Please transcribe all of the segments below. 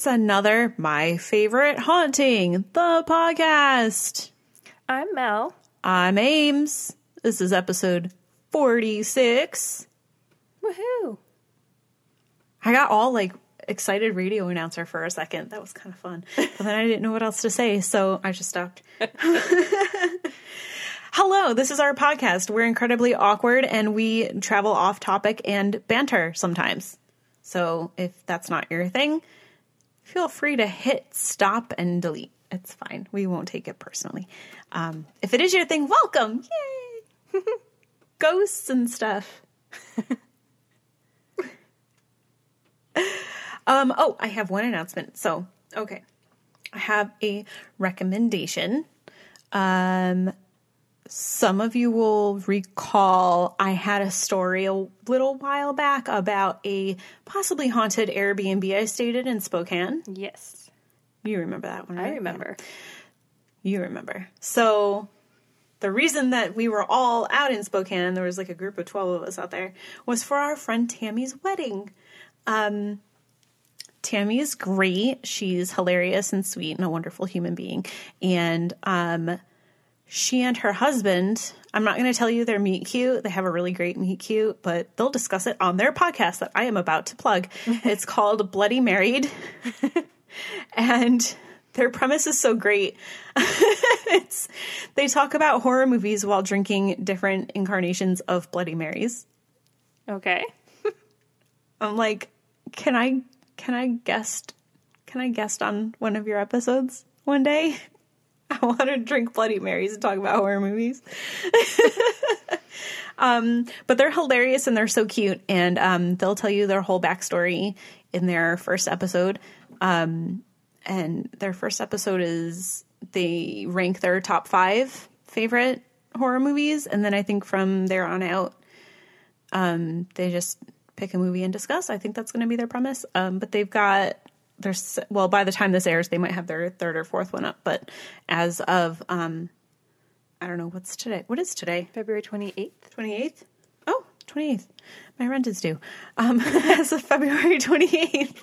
it's another My Favorite Haunting, the podcast. I'm Mel. I'm Ames. This is episode 46. Woohoo! I got all like excited radio announcer for a second. That was kind of fun. But then I didn't know what else to say, so I just stopped. Hello, this is our podcast. We're incredibly awkward and we travel off topic and banter sometimes. So if that's not your thing, feel free to hit stop and delete. It's fine. We won't take it personally. Um, if it is your thing, welcome. Yay! Ghosts and stuff. um, oh, I have one announcement. So, okay. I have a recommendation. Um, some of you will recall I had a story a little while back about a possibly haunted Airbnb I stayed in in Spokane. Yes, You remember that one, I remember. You remember. So the reason that we were all out in Spokane, there was like a group of 12 of us out there, was for our friend Tammy's wedding. Um, Tammy is great. She's hilarious and sweet and a wonderful human being. And um, she and her husband, I'm not going to tell you their meet cute. They have a really great meet cute, but they'll discuss it on their podcast that I am about to plug. it's called Bloody Married. and their premise is so great. it's they talk about horror movies while drinking different incarnations of Bloody Marys. Okay. I'm like, can I can I guest can I guest on one of your episodes one day? I want to drink Bloody Marys and talk about horror movies. um, but they're hilarious and they're so cute, and um, they'll tell you their whole backstory in their first episode. Um, and their first episode is they rank their top five favorite horror movies, and then I think from there on out, um, they just pick a movie and discuss. I think that's going to be their premise. Um, but they've got there's well by the time this airs, they might have their third or fourth one up. But as of um, I don't know what's today. What is today? February 28th. 28th? Oh, 28th. My rent is due. Um, as of February 28th,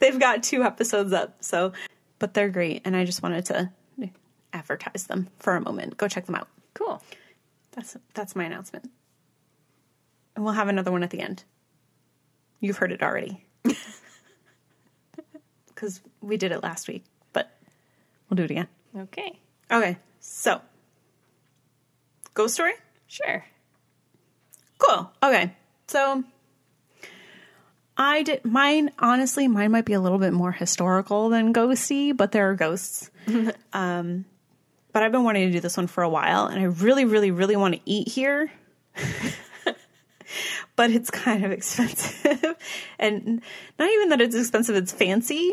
they've got two episodes up. So, but they're great. And I just wanted to advertise them for a moment. Go check them out. Cool. That's, that's my announcement. And we'll have another one at the end. You've heard it already. Because we did it last week, but we'll do it again. Okay. Okay, so ghost story? Sure. Cool. Okay. So I did mine honestly, mine might be a little bit more historical than ghosty, but there are ghosts. um but I've been wanting to do this one for a while and I really, really, really want to eat here. but it's kind of expensive. and not even that it's expensive, it's fancy.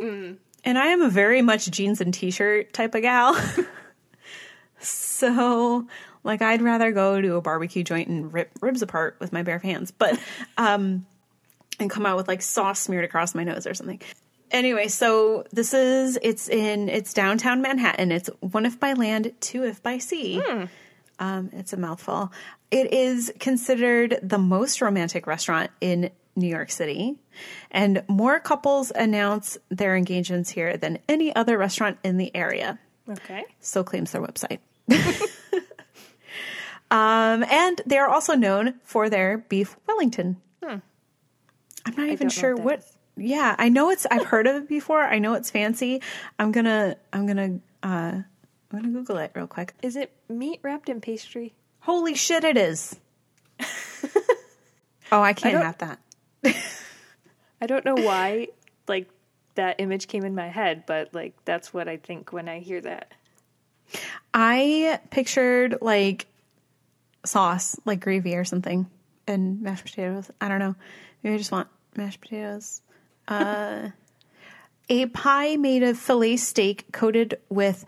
And I am a very much jeans and t shirt type of gal. So, like, I'd rather go to a barbecue joint and rip ribs apart with my bare hands, but, um, and come out with like sauce smeared across my nose or something. Anyway, so this is, it's in, it's downtown Manhattan. It's one if by land, two if by sea. Um, it's a mouthful. It is considered the most romantic restaurant in New York City, and more couples announce their engagements here than any other restaurant in the area. Okay. So claims their website. um, and they are also known for their beef Wellington. I'm not even sure what what. Yeah, I know it's. I've heard of it before. I know it's fancy. I'm gonna. I'm gonna. Uh, I'm gonna Google it real quick. Is it meat wrapped in pastry? Holy shit! It is. oh, I can't don't- have that. I don't know why, like, that image came in my head, but, like, that's what I think when I hear that. I pictured like sauce, like gravy or something, and mashed potatoes. I don't know. Maybe I just want mashed potatoes. Uh, a pie made of filet steak coated with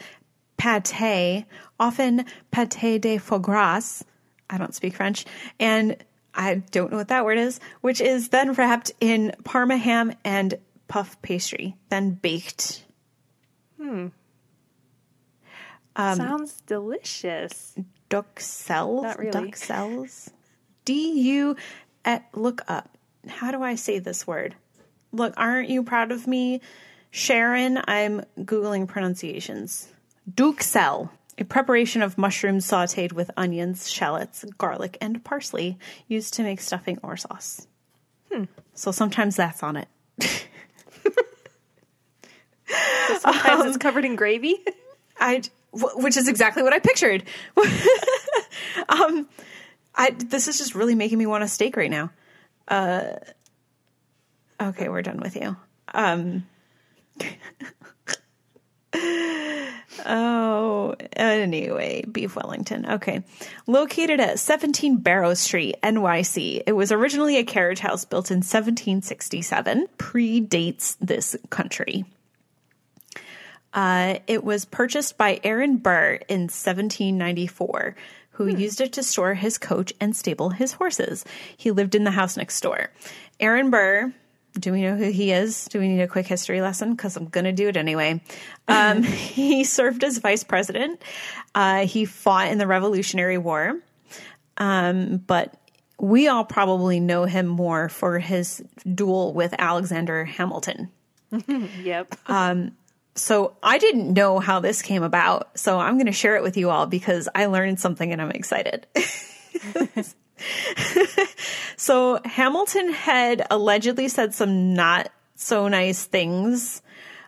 pate, often pate de foie gras. I don't speak French, and I don't know what that word is, which is then wrapped in parma ham and puff pastry, then baked. Hmm. Um, Sounds delicious. duck cells. Not really. Duck cells. D U. eh, Look up. How do I say this word? Look, aren't you proud of me? Sharon, I'm Googling pronunciations. Duxelle, a preparation of mushrooms sauteed with onions, shallots, garlic, and parsley used to make stuffing or sauce. So sometimes that's on it. So sometimes it's covered in gravy. I, which is exactly what I pictured. um, I this is just really making me want a steak right now. Uh, okay, we're done with you. Um, oh, anyway, beef Wellington. Okay, located at 17 Barrow Street, NYC. It was originally a carriage house built in 1767. Predates this country. Uh, it was purchased by Aaron Burr in 1794, who used it to store his coach and stable his horses. He lived in the house next door. Aaron Burr, do we know who he is? Do we need a quick history lesson? Because I'm going to do it anyway. Um, he served as vice president. Uh, he fought in the Revolutionary War. Um, but we all probably know him more for his duel with Alexander Hamilton. Yep. So I didn't know how this came about. So I'm going to share it with you all because I learned something and I'm excited. so Hamilton had allegedly said some not so nice things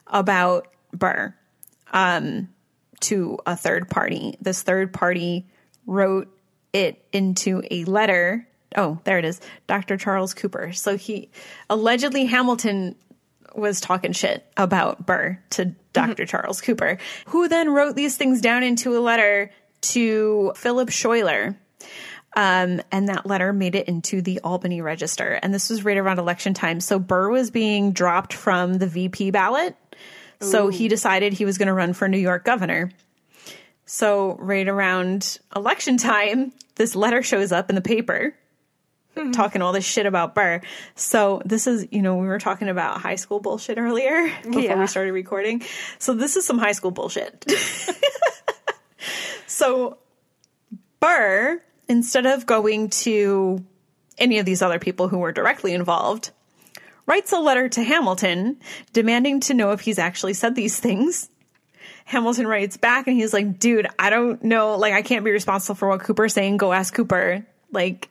about Burr um, to a third party. This third party wrote it into a letter. Oh, there it is. Dr. Charles Cooper. So he allegedly Hamilton was talking shit about Burr to doctor Charles Cooper, who then wrote these things down into a letter to Philip Schuyler. Um, and that letter made it into the Albany Register. And this was right around election time. So Burr was being dropped from the VP ballot. So he decided he was going to run for New York governor. So right around election time, this letter shows up in the paper talking all this shit about Burr. So this is, you know, we were talking about high school bullshit earlier before Yeah. we started recording. So this is some high school bullshit. so Burr, instead of going to any of these other people who were directly involved, writes a letter to Hamilton demanding to know if he's actually said these things. Hamilton writes back and he's like, dude, I don't know. Like, I can't be responsible for what Cooper's saying. Go ask Cooper. Like,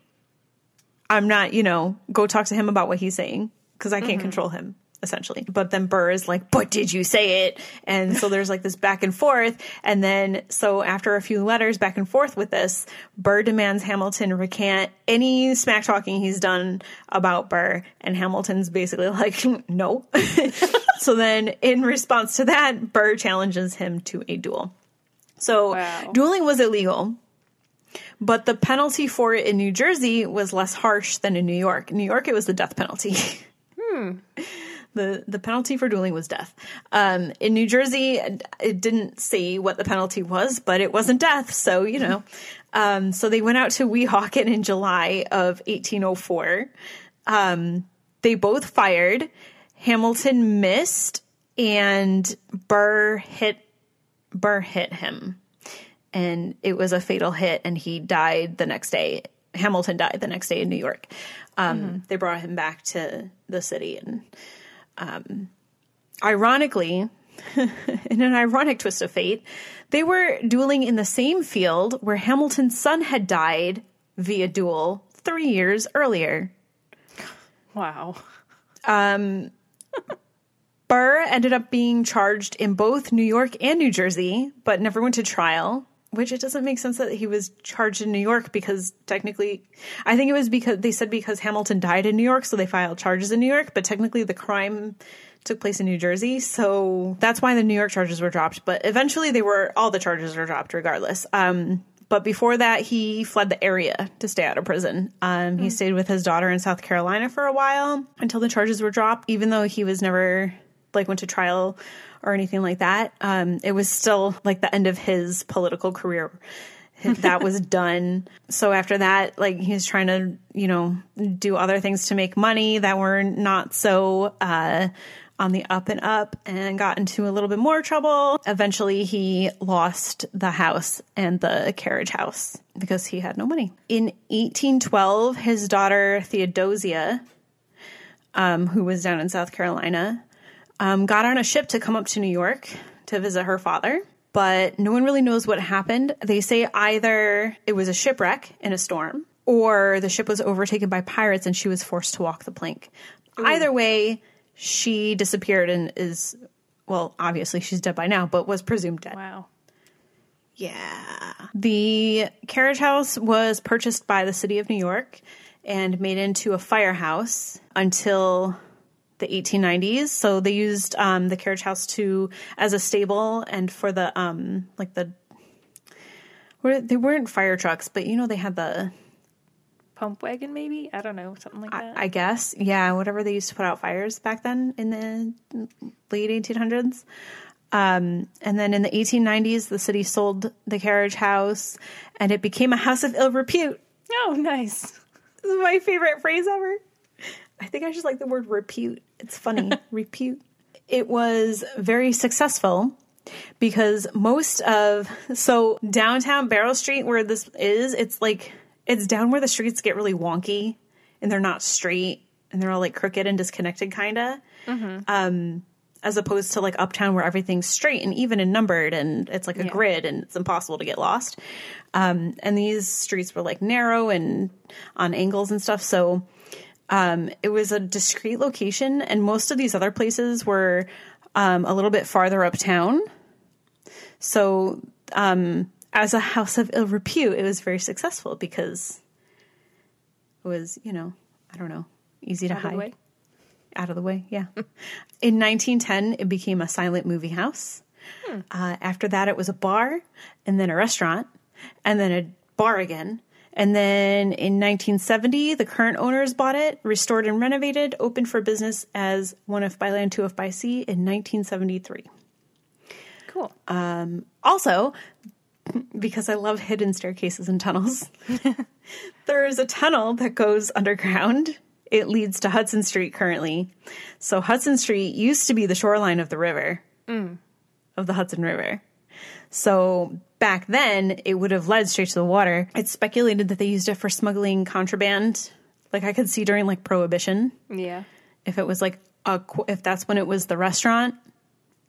I'm not, you know, go talk to him about what he's saying because I can't mm-hmm. control him essentially. But then Burr is like, but did you say it? And so there's like this back and forth. And then, so after a few letters back and forth with this, Burr demands Hamilton recant any smack talking he's done about Burr. And Hamilton's basically like, no. so then in response to that, Burr challenges him to a duel. So Wow. dueling was illegal. But the penalty for it in New Jersey was less harsh than in New York. In New York, it was the death penalty. Hmm. The the penalty for dueling was death. Um, in New Jersey, it didn't say what the penalty was, but it wasn't death. So you know, um, so they went out to Weehawken in July of 1804. Um, they both fired. Hamilton missed, and Burr hit Burr hit him and it was a fatal hit and he died the next day hamilton died the next day in new york um, they brought him back to the city and um, ironically in an ironic twist of fate they were dueling in the same field where hamilton's son had died via duel three years earlier Wow. Um, Burr ended up being charged in both New York and New Jersey, but never went to trial. Which it doesn't make sense that he was charged in New York because technically, I think it was because they said because Hamilton died in New York, so they filed charges in New York, but technically the crime took place in New Jersey, so that's why the New York charges were dropped. But eventually, they were all the charges were dropped regardless. Um, but before that, he fled the area to stay out of prison. Um, He stayed with his daughter in South Carolina for a while until the charges were dropped, even though he was never like went to trial or anything like that. Um, it was still like the end of his political career. that was done. So after that, like he was trying to, you know, do other things to make money that were not so uh, on the up and up and got into a little bit more trouble. Eventually, he lost the house and the carriage house because he had no money. In 1812, his daughter Theodosia, um, who was down in South Carolina, um, got on a ship to come up to New York to visit her father, but no one really knows what happened. They say either it was a shipwreck in a storm or the ship was overtaken by pirates and she was forced to walk the plank. Either way, she disappeared and is, well, obviously she's dead by now, but was presumed dead. Wow. Yeah. The carriage house was purchased by the city of New York and made into a firehouse until the 1890s. So they used um, the carriage house to as a stable and for the um like the were they weren't fire trucks, but you know they had the Pump wagon, maybe? I don't know. Something like that. I, I guess yeah whatever they used to put out fires back then in the late 1800s. Um, and then in the 1890s, the city sold the carriage house, and it became a house of ill repute. oh, nice. This is my favorite phrase ever. I think I just like the word repute. It's funny. repute. It was very successful because most of so downtown Barrow Street where this is, it's like it's down where the streets get really wonky and they're not straight and they're all like crooked and disconnected kind of. Um, as opposed to like uptown where everything's straight and even and numbered and it's like a Yeah. grid and it's impossible to get lost. Um, and these streets were like narrow and on angles and stuff. So um, it was a discreet location, and most of these other places were um, a little bit farther uptown. So, um, as a house of ill repute, it was very successful because it was, you know, I don't know, easy to Out of the hide way. out of the way. Yeah. In 1910, it became a silent movie house. Uh, after that, it was a bar, and then a restaurant, and then a bar again. And then in 1970, the current owners bought it, restored and renovated, opened for business as one if by land, two if by sea in 1973. Cool. Um, also, because I love hidden staircases and tunnels, there is a tunnel that goes underground. It leads to Hudson Street currently. So Hudson Street used to be the shoreline of the river, mm. of the Hudson River. So back then, it would have led straight to the water. It's speculated that they used it for smuggling contraband. Like I could see during like Prohibition, yeah. if it was like a if that's when it was the restaurant,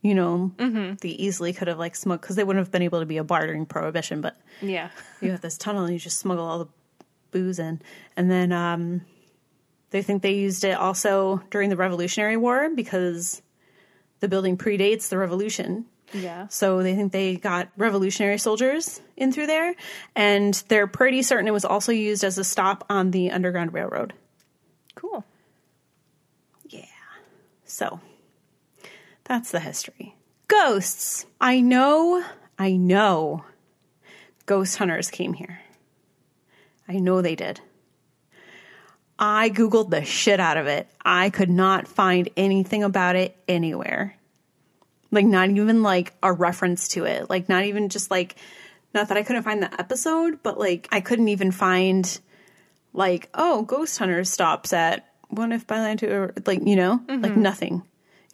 you know, they easily could have like smuggled because they wouldn't have been able to be a bar during Prohibition. But Yeah. you have this tunnel and you just smuggle all the booze in, and then um, they think they used it also during the Revolutionary War because the building predates the Revolution. Yeah. So they think they got revolutionary soldiers in through there, and they're pretty certain it was also used as a stop on the Underground Railroad. Cool. Yeah. So that's the history. Ghosts. I know, I know ghost hunters came here. I know they did. I Googled the shit out of it. I could not find anything about it anywhere. Like, not even like a reference to it. Like, not even just like, not that I couldn't find the episode, but like, I couldn't even find like, oh, Ghost Hunters stops at one if by land two, or like, you know, like nothing.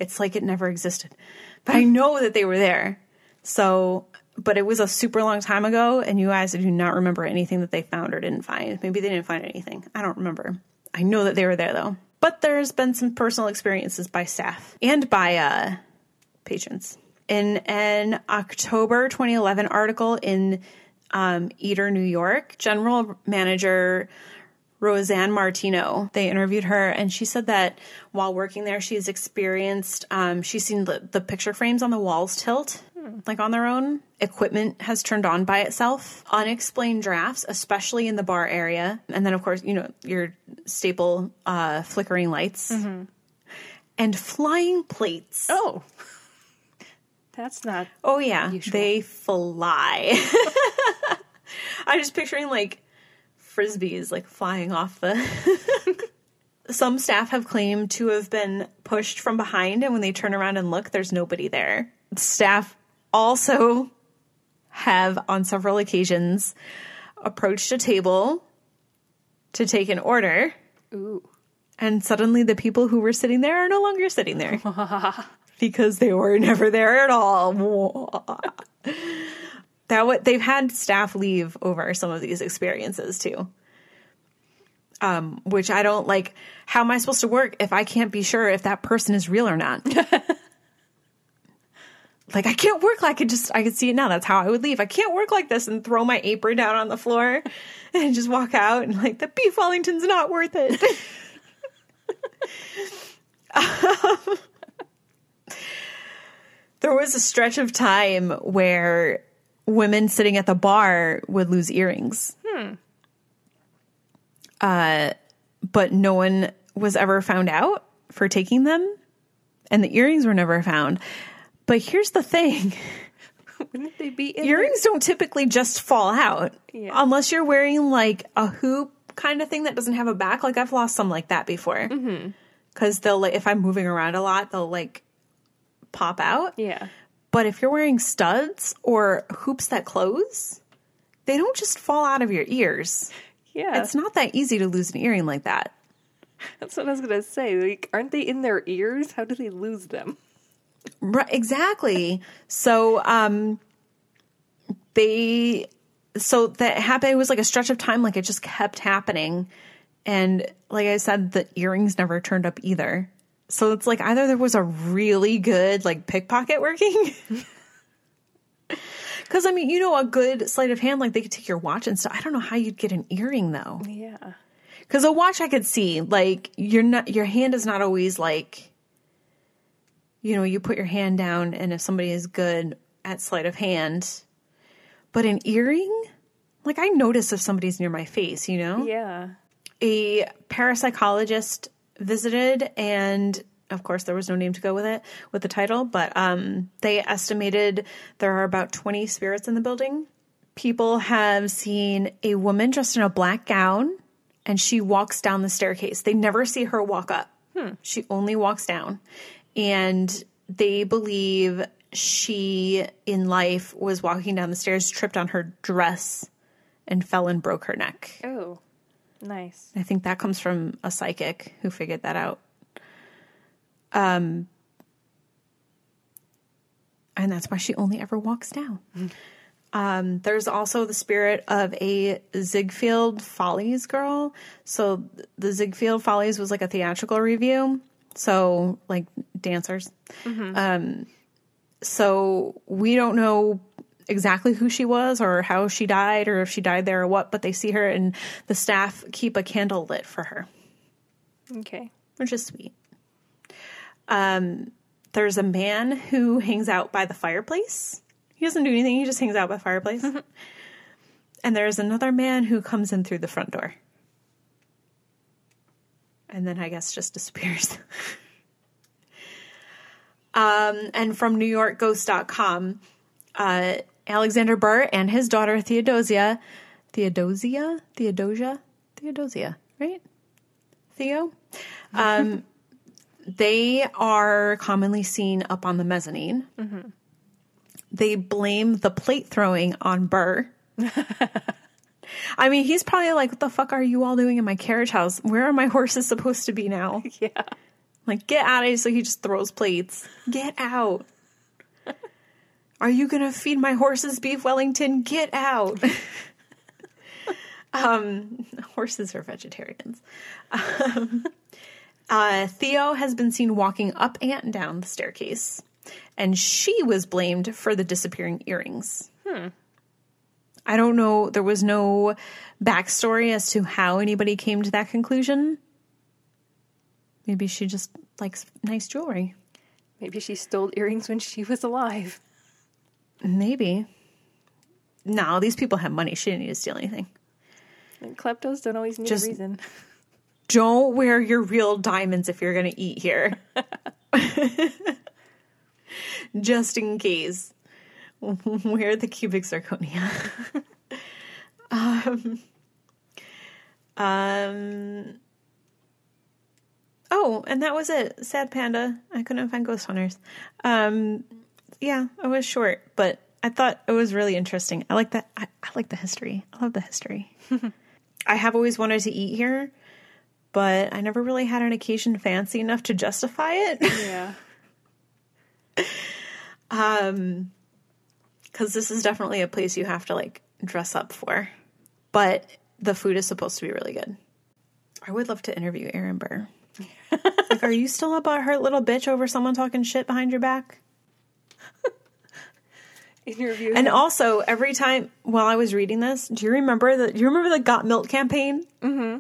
It's like it never existed. But I know that they were there. So, but it was a super long time ago, and you guys do not remember anything that they found or didn't find. Maybe they didn't find anything. I don't remember. I know that they were there though. But there's been some personal experiences by staff and by uh, patrons. In an October 2011 article in um, Eater, New York, general manager Roseanne Martino. They interviewed her, and she said that while working there, she's experienced, um, she's seen the, the picture frames on the walls tilt, like on their own. Equipment has turned on by itself. Unexplained drafts, especially in the bar area. And then, of course, you know, your staple uh, flickering lights. And flying plates. Oh. That's not. Oh yeah, Usual. they fly. I'm just picturing like frisbees like flying off the. Some staff have claimed to have been pushed from behind, and when they turn around and look, there's nobody there. Staff also have, on several occasions, approached a table to take an order, Ooh. and suddenly the people who were sitting there are no longer sitting there because they were never there at all. that what they've had staff leave over some of these experiences too. Um, which I don't like. How am I supposed to work if I can't be sure if that person is real or not? like I can't work like I could just I could see it now. That's how I would leave. I can't work like this and throw my apron down on the floor and just walk out and like the beef Wellington's not worth it. um, there was a stretch of time where women sitting at the bar would lose earrings. Hmm. Uh, but no one was ever found out for taking them, and the earrings were never found. But here's the thing. Wouldn't they be earrings don't typically just fall out yeah. unless you're wearing like a hoop kind of thing that doesn't have a back like i've lost some like that before because mm-hmm. they'll like if i'm moving around a lot they'll like pop out. Yeah. But if you're wearing studs or hoops that close they don't just fall out of your ears. Yeah. It's not that easy to lose an earring like that. That's what i was gonna say. Like aren't they in their ears? How do they lose them? Right, exactly. So um they so that happened it was like a stretch of time like it just kept happening. And like I said the earrings never turned up either. So it's like either there was a really good like pickpocket working Cuz I mean, you know a good sleight of hand like they could take your watch and stuff. I don't know how you'd get an earring though. Yeah. Cuz a watch I could see like you're not your hand is not always like you know, you put your hand down and if somebody is good at sleight of hand, but an earring, like I notice if somebody's near my face, you know? Yeah. A parapsychologist visited and of course there was no name to go with it with the title, but um they estimated there are about 20 spirits in the building. People have seen a woman dressed in a black gown and she walks down the staircase. They never see her walk up. Hmm. She only walks down and they believe she in life was walking down the stairs, tripped on her dress, and fell and broke her neck. Oh, nice. I think that comes from a psychic who figured that out. Um, and that's why she only ever walks down. Um, there's also the spirit of a Ziegfeld Follies girl. So the Ziegfeld Follies was like a theatrical revue so like dancers. Mm-hmm. Um, so we don't know exactly who she was or how she died or if she died there or what, but they see her and the staff keep a candle lit for her. Okay. Which is sweet. Um, there's a man who hangs out by the fireplace. He doesn't do anything, he just hangs out by the fireplace. and there's another man who comes in through the front door and then I guess just disappears. um, and from NewYorkGhost.com, uh, Alexander Burr and his daughter Theodosia, Theodosia, Theodosia, Theodosia, right? Theo. Um, they are commonly seen up on the mezzanine. Mm-hmm. They blame the plate throwing on Burr. I mean, he's probably like, what the fuck are you all doing in my carriage house? Where are my horses supposed to be now? Yeah. Like, get out of here. So he just throws plates. Get out. Are you going to feed my horses beef Wellington? Get out. um, horses are vegetarians. Um, uh, Theo has been seen walking up and down the staircase, and she was blamed for the disappearing earrings. Hmm. I don't know. There was no backstory as to how anybody came to that conclusion. Maybe she just likes nice jewelry. Maybe she stole earrings when she was alive. Maybe. No, these people have money. She didn't need to steal anything. And kleptos don't always need just a reason. Don't wear your real diamonds if you're going to eat here. just in case. Where the cubic zirconia? um, um, oh, and that was it. Sad panda. I couldn't find ghost hunters. Um, yeah, it was short, but I thought it was really interesting. I like that. I, I like the history. I love the history. I have always wanted to eat here, but I never really had an occasion fancy enough to justify it. Yeah. um because this is definitely a place you have to like dress up for. But the food is supposed to be really good. I would love to interview Aaron Burr. like, are you still about her little bitch over someone talking shit behind your back? Interview. And also, every time while I was reading this, do you remember the? Do you remember the Got Milk campaign? Mm-hmm.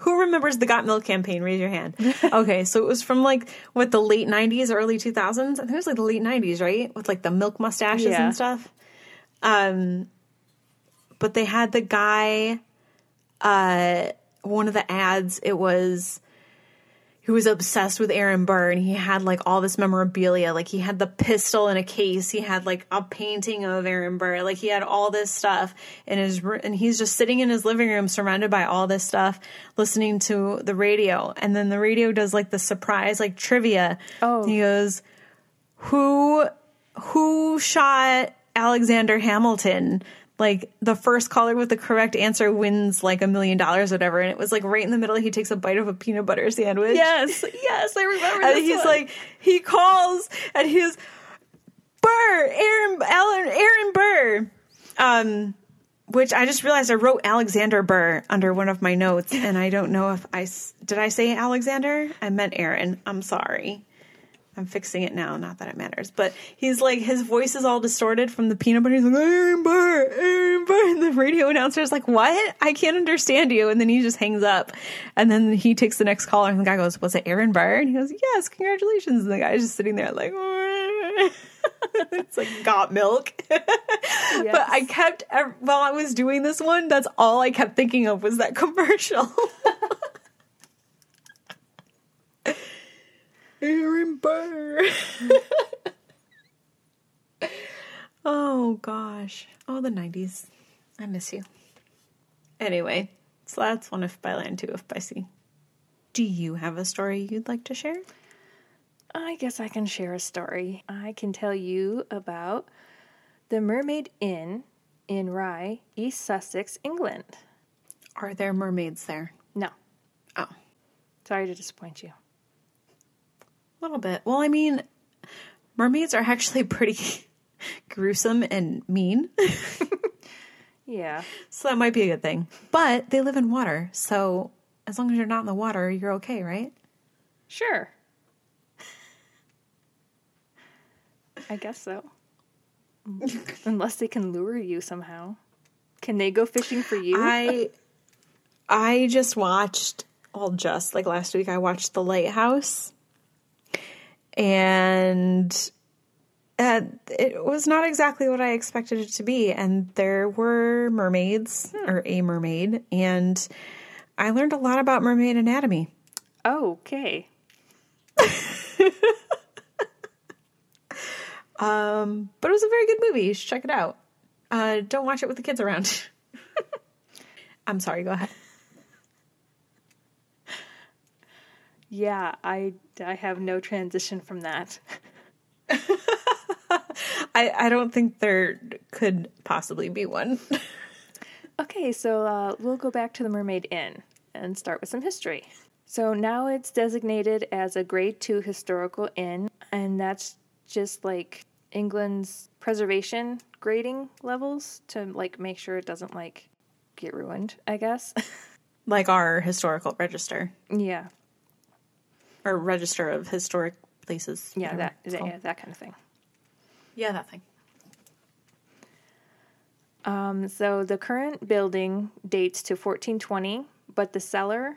Who remembers the Got Milk campaign? Raise your hand. okay, so it was from like what the late '90s, early 2000s. I think it was like the late '90s, right? With like the milk mustaches Yeah. and stuff. Um, but they had the guy. Uh, one of the ads. It was who was obsessed with Aaron Burr and he had like all this memorabilia. Like he had the pistol in a case. He had like a painting of Aaron Burr. Like he had all this stuff in his and he's just sitting in his living room surrounded by all this stuff listening to the radio. And then the radio does like the surprise like trivia. Oh. He goes, "Who who shot Alexander Hamilton?" Like the first caller with the correct answer wins like a million dollars, whatever. And it was like right in the middle. He takes a bite of a peanut butter sandwich. yes, yes, I remember. And he's one. like, he calls and he's Burr, Aaron, Alan, Aaron Burr. Um, which I just realized I wrote Alexander Burr under one of my notes, and I don't know if I did I say Alexander. I meant Aaron. I'm sorry. I'm fixing it now. Not that it matters, but he's like his voice is all distorted from the peanut butter. He's like Aaron Burr, Aaron Burr, and the radio announcer is like, "What? I can't understand you." And then he just hangs up, and then he takes the next caller, and the guy goes, "Was it Aaron Burr?" And he goes, "Yes, congratulations." And the guy's just sitting there like, it's like got milk. But I kept while I was doing this one, that's all I kept thinking of was that commercial. Aaron Burr. oh gosh. Oh, the 90s. I miss you. Anyway, so that's one if by land, two if by sea. Do you have a story you'd like to share? I guess I can share a story. I can tell you about the Mermaid Inn in Rye, East Sussex, England. Are there mermaids there? No, Oh, sorry to disappoint you. A little bit. Well, I mean, mermaids are actually pretty gruesome and mean. Yeah. So that might be a good thing. But they live in water, so as long as you're not in the water, you're okay, right? Sure. I guess so. Unless they can lure you somehow. Can they go fishing for you? I I just watched well just like last week I watched The Lighthouse and uh, it was not exactly what I expected it to be and there were mermaids or a mermaid and I learned a lot about mermaid anatomy. okay. Um, but it was a very good movie. You should check it out. Uh, don't watch it with the kids around. I'm sorry, go ahead. Yeah, I, I have no transition from that. I, I don't think there could possibly be one. Okay, so uh, we'll go back to the Mermaid Inn and start with some history. So now it's designated as a grade two historical inn, and that's just like England's preservation grading levels to like make sure it doesn't like get ruined, I guess. like our historical register yeah, or register of historic places. yeah, that, that yeah, that kind of thing. yeah, that thing. Um, so the current building dates to 1420, but the cellar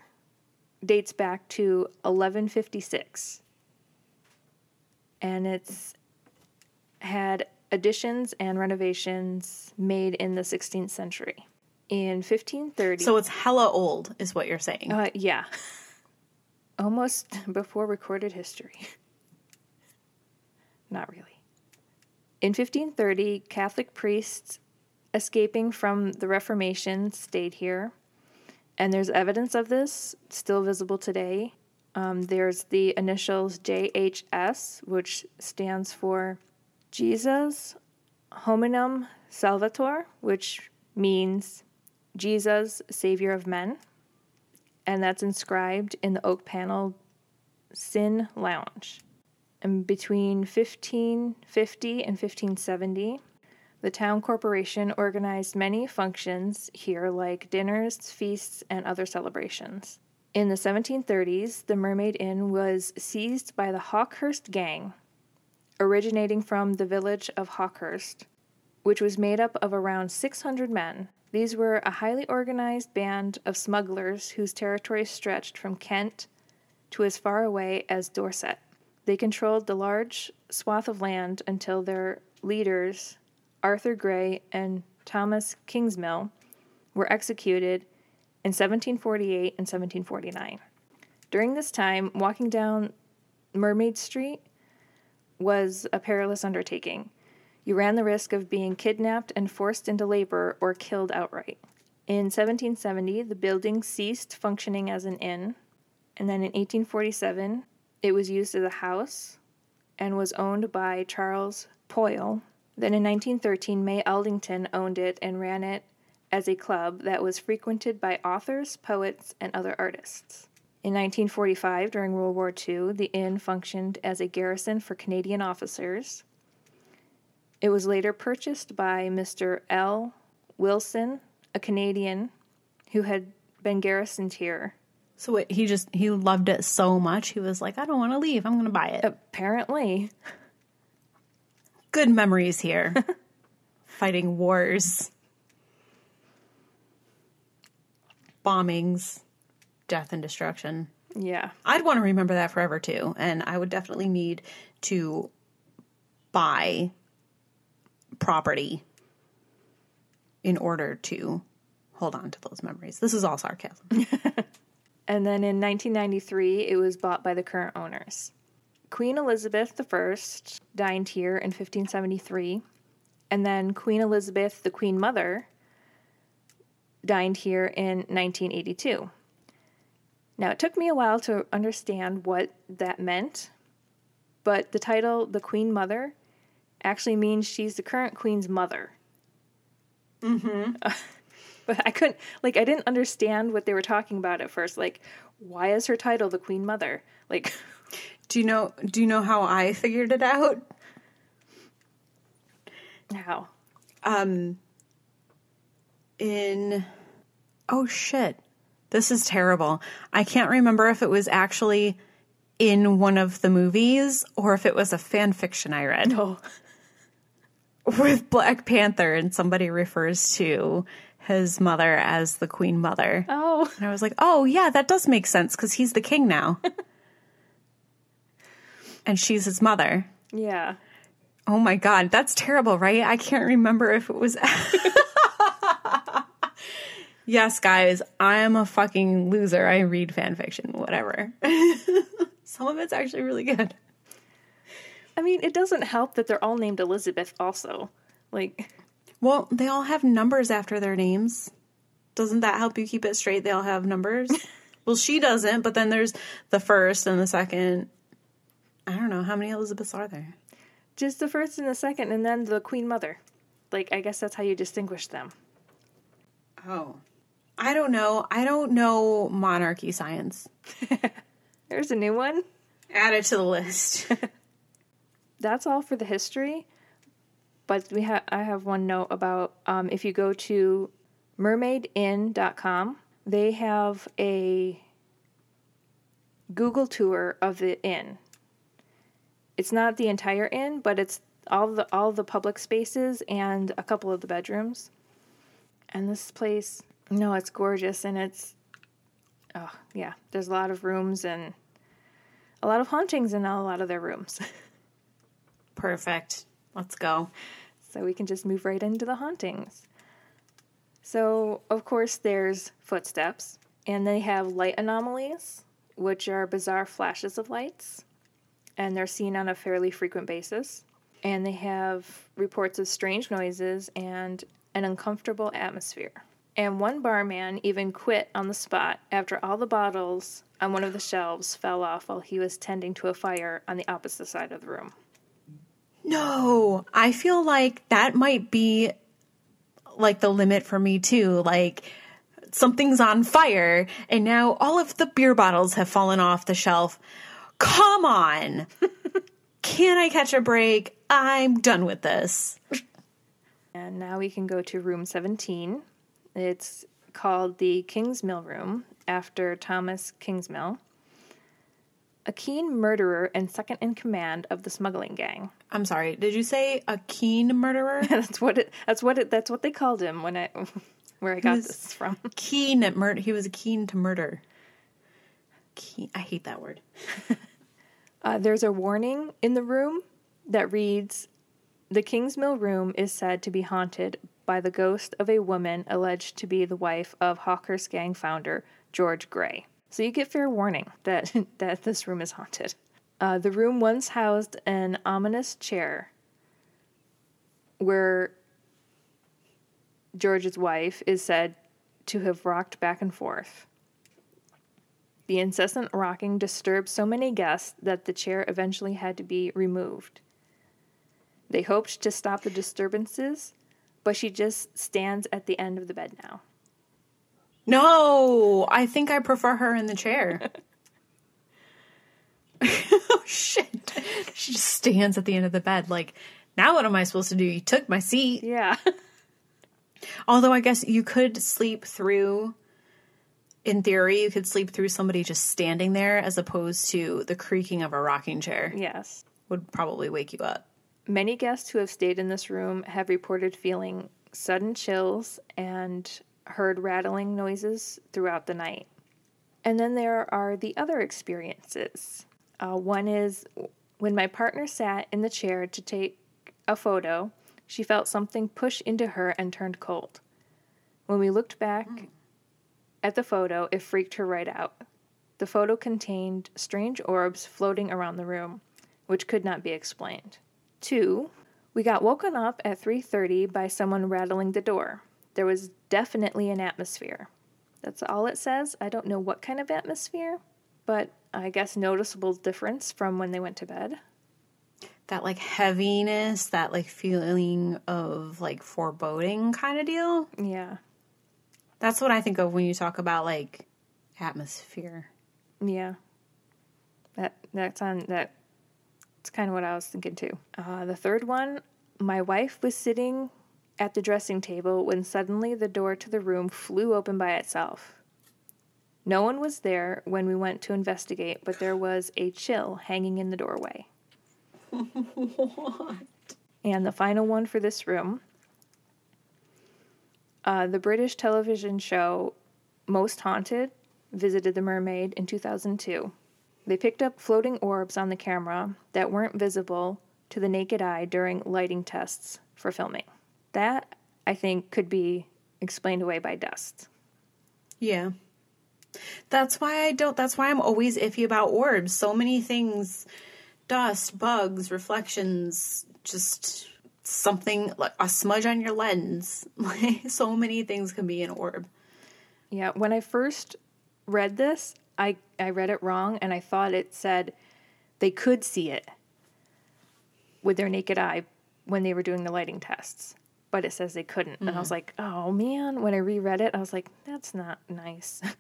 dates back to 1156. And it's had additions and renovations made in the 16th century. In 1530, So it's hella old, is what you're saying. uh, yeah, almost before recorded history. Not really. In 1530, Catholic priests escaping from the Reformation stayed here, and there's evidence of this still visible today. Um, there's the initials JHS, which stands for Jesus Hominum Salvator, which means Jesus, Savior of Men. And that's inscribed in the oak panel Sin Lounge. And between 1550 and 1570, the town corporation organized many functions here, like dinners, feasts, and other celebrations. In the 1730s, the Mermaid Inn was seized by the Hawkhurst Gang, originating from the village of Hawkhurst, which was made up of around 600 men. These were a highly organized band of smugglers whose territory stretched from Kent to as far away as Dorset. They controlled the large swath of land until their leaders, Arthur Gray and Thomas Kingsmill, were executed in 1748 and 1749. During this time, walking down Mermaid Street was a perilous undertaking. You ran the risk of being kidnapped and forced into labor or killed outright. In 1770, the building ceased functioning as an inn, and then in 1847, it was used as a house and was owned by Charles Poyle. Then in 1913, May Eldington owned it and ran it as a club that was frequented by authors, poets, and other artists. In 1945, during World War II, the inn functioned as a garrison for Canadian officers. It was later purchased by Mr. L. Wilson, a Canadian who had been garrisoned here. So he just he loved it so much he was like, I don't want to leave. I'm going to buy it. Apparently, Good memories here. Fighting wars, bombings, death and destruction. yeah. I'd want to remember that forever too, and I would definitely need to buy property in order to hold on to those memories. This is all sarcasm. And then in 1993, it was bought by the current owners. Queen Elizabeth I dined here in 1573, and then Queen Elizabeth, the Queen Mother, dined here in 1982. Now, it took me a while to understand what that meant, but the title, the Queen Mother, actually means she's the current Queen's mother. Mm-hmm. but I couldn't, like, I didn't understand what they were talking about at first. Like, why is her title the Queen Mother? Like, do you know do you know how I figured it out? how? Um in oh shit this is terrible i can't remember if it was actually in one of the movies or if it was a fan fiction i read No. With black panther and somebody refers to his mother as the queen mother Oh, and i was like oh yeah that does make sense because he's the king now and she's his mother yeah. Oh my god, that's terrible, right? I can't remember if it was. yes, guys, I am a fucking loser. I read fan fiction, whatever. Some of it's actually really good. I mean, it doesn't help that they're all named Elizabeth, also. Like, Well, they all have numbers after their names. Doesn't that help you keep it straight? They all have numbers. well, she doesn't, but then there's the first and the second. I don't know how many Elizabeths are there. just the first and the second, and then the Queen Mother. Like, I guess that's how you distinguish them. Oh, I don't know. I don't know monarchy science. There's a new one. Add it to the list. That's all for the history. But we have I have one note about um, if you go to mermaidinn.com, they have a Google tour of the inn. It's not the entire inn, but it's all the all the public spaces and a couple of the bedrooms. And this place, no, it's gorgeous and it's oh, yeah, there's a lot of rooms and a lot of hauntings in a lot of their rooms. Perfect. Let's go. So we can just move right into the hauntings. So, of course, there's footsteps, and they have light anomalies, which are bizarre flashes of lights, and they're seen on a fairly frequent basis. And they have reports of strange noises and an uncomfortable atmosphere. And one barman even quit on the spot after all the bottles on one of the shelves fell off while he was tending to a fire on the opposite side of the room. No, I feel like that might be like the limit for me too. Like something's on fire and now all of the beer bottles have fallen off the shelf. Come on. Can I catch a break? I'm done with this. And now we can go to room 17. It's called the Kingsmill Room after Thomas Kingsmill. A keen murderer and second in command of the smuggling gang. I'm sorry. Did you say a keen murderer? that's what it. That's what it. That's what they called him when I, where I got this from. keen at murder. He was keen to murder. Keen. I hate that word. Uh, there's a warning in the room that reads, "The Kingsmill room is said to be haunted by the ghost of a woman alleged to be the wife of Hawkhurst gang founder George Gray." So you get fair warning that that this room is haunted. Uh, the room once housed an ominous chair where George's wife is said to have rocked back and forth. The incessant rocking disturbed so many guests that the chair eventually had to be removed. They hoped to stop the disturbances, but she just stands at the end of the bed now. No, I think I prefer her in the chair. oh shit! She just stands at the end of the bed, like, now what am I supposed to do? You took my seat. Yeah. Although I guess you could sleep through. In theory, you could sleep through somebody just standing there, as opposed to the creaking of a rocking chair yes. would probably wake you up. Many guests who have stayed in this room have reported feeling sudden chills and heard rattling noises throughout the night. And then there are the other experiences. Uh, one is when my partner sat in the chair to take a photo, she felt something push into her and turned cold. When we looked back at the photo, it freaked her right out. The photo contained strange orbs floating around the room, which could not be explained. Two, we got woken up at 3:30 by someone rattling the door. There was definitely an atmosphere. That's all it says. I don't know what kind of atmosphere, but I guess noticeable difference from when they went to bed. That like heaviness, that like feeling of like foreboding kind of deal. Yeah. That's what I think of when you talk about like atmosphere. Yeah. That that's on that it's kind of what I was thinking too. Uh, the third one, my wife was sitting at the dressing table when suddenly the door to the room flew open by itself. No one was there when we went to investigate, but there was a chill hanging in the doorway. what? And the final one for this room uh, the British television show Most Haunted visited the mermaid in 2002. They picked up floating orbs on the camera that weren't visible to the naked eye during lighting tests for filming. That, I think, could be explained away by dust. Yeah. That's why I don't that's why I'm always iffy about orbs. So many things dust, bugs, reflections, just something like a smudge on your lens. So many things can be an orb. Yeah, when I first read this, I, I read it wrong and I thought it said they could see it with their naked eye when they were doing the lighting tests. But it says they couldn't. And I was mm-hmm. like, oh man. When I reread it, I was like, that's not nice.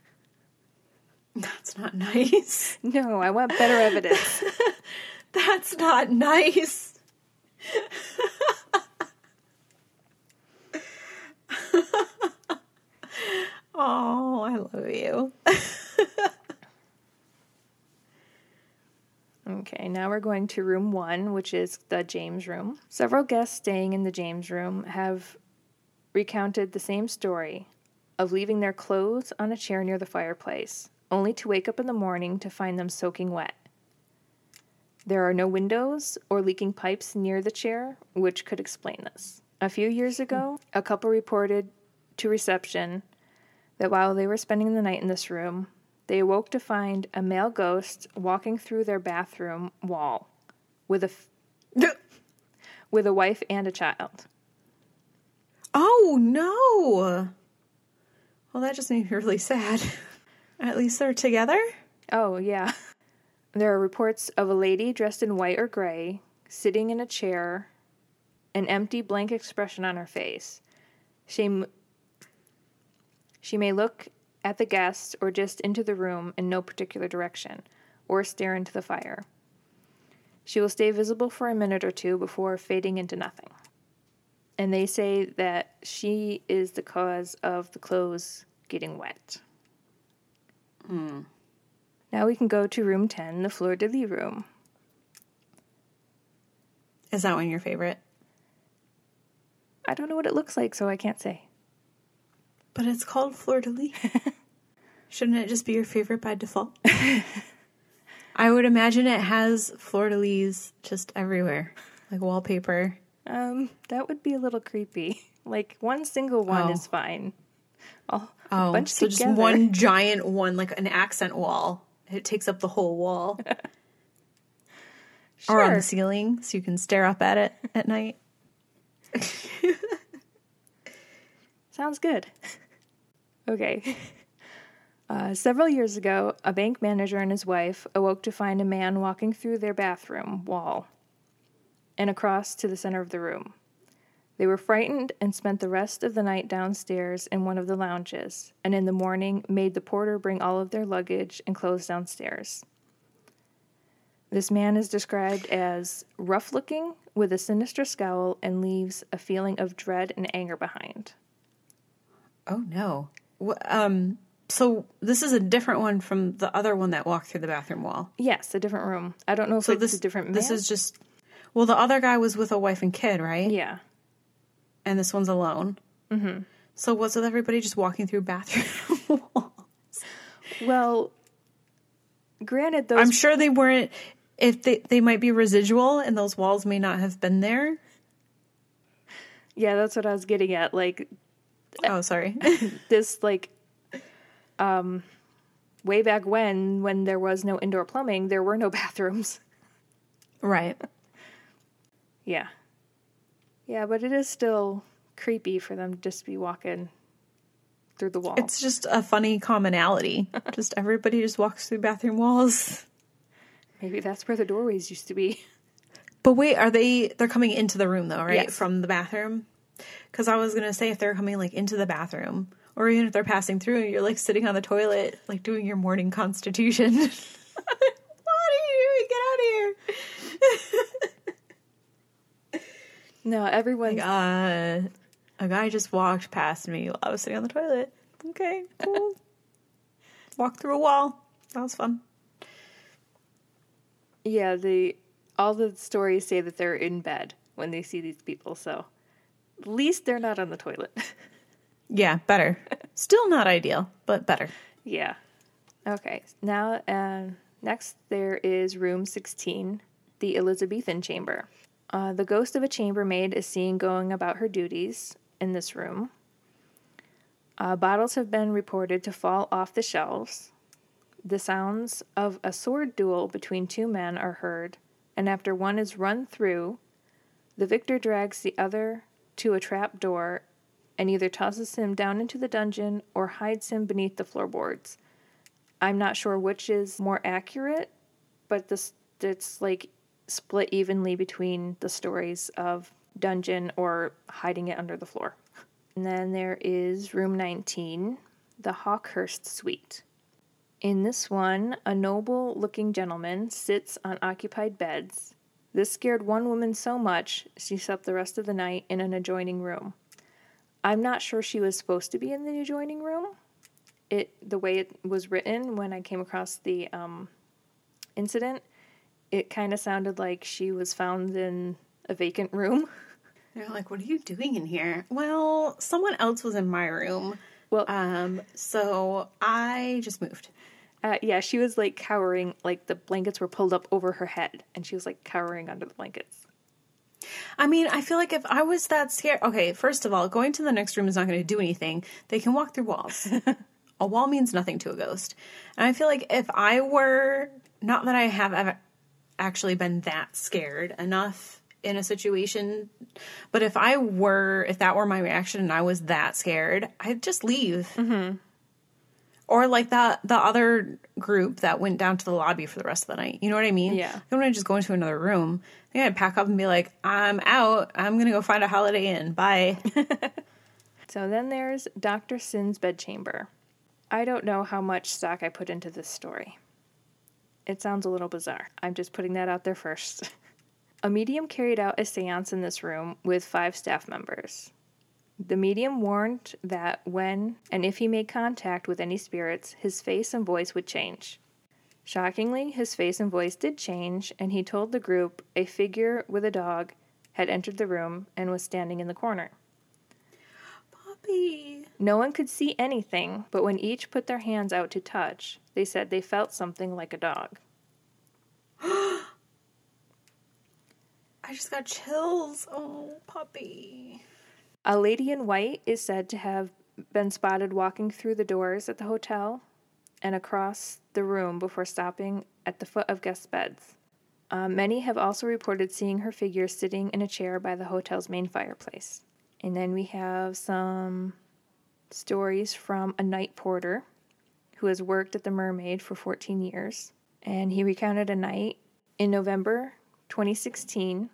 That's not nice. no, I want better evidence. That's not nice. oh, I love you. Okay, now we're going to room one, which is the James room. Several guests staying in the James room have recounted the same story of leaving their clothes on a chair near the fireplace, only to wake up in the morning to find them soaking wet. There are no windows or leaking pipes near the chair, which could explain this. A few years hmm. ago, a couple reported to reception that while they were spending the night in this room, they awoke to find a male ghost walking through their bathroom wall with a f- with a wife and a child. Oh no. Well, that just made me really sad. At least they're together? Oh, yeah. There are reports of a lady dressed in white or gray sitting in a chair, an empty blank expression on her face. She m- she may look at the guests or just into the room in no particular direction or stare into the fire. She will stay visible for a minute or two before fading into nothing. And they say that she is the cause of the clothes getting wet. Hmm. Now we can go to room 10, the fleur de lis room. Is that one your favorite? I don't know what it looks like, so I can't say. But it's called fleur de lis. Shouldn't it just be your favorite by default? I would imagine it has fleur de lis just everywhere, like wallpaper. Um, that would be a little creepy. Like one single one Oh. is fine. Oh, Oh, bunch so just together. one giant one, like an accent wall. It takes up the whole wall. Or on the ceiling, so you can stare up at it at night. Sounds good. okay. Uh, several years ago, a bank manager and his wife awoke to find a man walking through their bathroom wall and across to the center of the room. They were frightened and spent the rest of the night downstairs in one of the lounges, and in the morning made the porter bring all of their luggage and clothes downstairs. This man is described as rough looking, with a sinister scowl, and leaves a feeling of dread and anger behind. Oh no. Um. So this is a different one from the other one that walked through the bathroom wall. Yes, a different room. I don't know if So it's this a different. This is just. Well, the other guy was with a wife and kid, right? yeah. And this one's alone. Mm-hmm. So what's with everybody just walking through bathroom walls? Well, granted, those I'm sure they weren't. If they they might be residual, and those walls may not have been there. yeah, that's what I was getting at. Like Oh, sorry. this, like, um, way back when, when there was no indoor plumbing, there were no bathrooms. right. Yeah, yeah, but it is still creepy for them to just be walking through the wall. It's just a funny commonality. just everybody just walks through bathroom walls. Maybe that's where the doorways used to be. But wait, are they? They're coming into the room though, right? Yes. From the bathroom. Because I was gonna say if they're coming like into the bathroom, or even if they're passing through, and you're like sitting on the toilet, like doing your morning constitution. what are you doing? Get out of here! No, everyone. Like, uh, a guy just walked past me while I was sitting on the toilet. Okay, cool. Walk through a wall. That was fun. Yeah, the all the stories say that they're in bed when they see these people, so at least they're not on the toilet. Yeah, better. Still not ideal, but better. yeah. Okay. Now, uh, next there is room sixteen, the Elizabethan chamber. Uh, the ghost of a chambermaid is seen going about her duties in this room. Uh, bottles have been reported to fall off the shelves. The sounds of a sword duel between two men are heard, and after one is run through, the victor drags the other to a trap door and either tosses him down into the dungeon or hides him beneath the floorboards. I'm not sure which is more accurate, but this it's like split evenly between the stories of dungeon or hiding it under the floor. And then there is room 19, the Hawkhurst suite. In this one, a noble looking gentleman sits on occupied beds. This scared one woman so much she slept the rest of the night in an adjoining room. I'm not sure she was supposed to be in the adjoining room. It the way it was written when I came across the um, incident, it kind of sounded like she was found in a vacant room. They're like, "What are you doing in here?" Well, someone else was in my room. Well, Um, so I just moved. Uh, yeah, she was like cowering, like the blankets were pulled up over her head, and she was like cowering under the blankets. I mean, I feel like if I was that scared, okay, first of all, going to the next room is not going to do anything. They can walk through walls. a wall means nothing to a ghost. And I feel like if I were, not that I have ever actually been that scared enough in a situation, but if I were, if that were my reaction and I was that scared, I'd just leave. Mm-hmm. Or like that the other group that went down to the lobby for the rest of the night. You know what I mean? Yeah. I don't want to just go into another room. I think I'd pack up and be like, I'm out. I'm gonna go find a Holiday Inn. Bye. So then there's Dr. Syn's bedchamber. I don't know how much stock I put into this story. It sounds a little bizarre. I'm just putting that out there first. a medium carried out a seance in this room with five staff members. The medium warned that when and if he made contact with any spirits, his face and voice would change. Shockingly, his face and voice did change, and he told the group a figure with a dog had entered the room and was standing in the corner. Puppy. No one could see anything, but when each put their hands out to touch, they said they felt something like a dog. I just got chills. Oh, puppy. A lady in white is said to have been spotted walking through the doors at the hotel and across the room before stopping at the foot of guest beds. Uh, many have also reported seeing her figure sitting in a chair by the hotel's main fireplace. And then we have some stories from a night porter who has worked at the Mermaid for 14 years. And he recounted a night in November 2016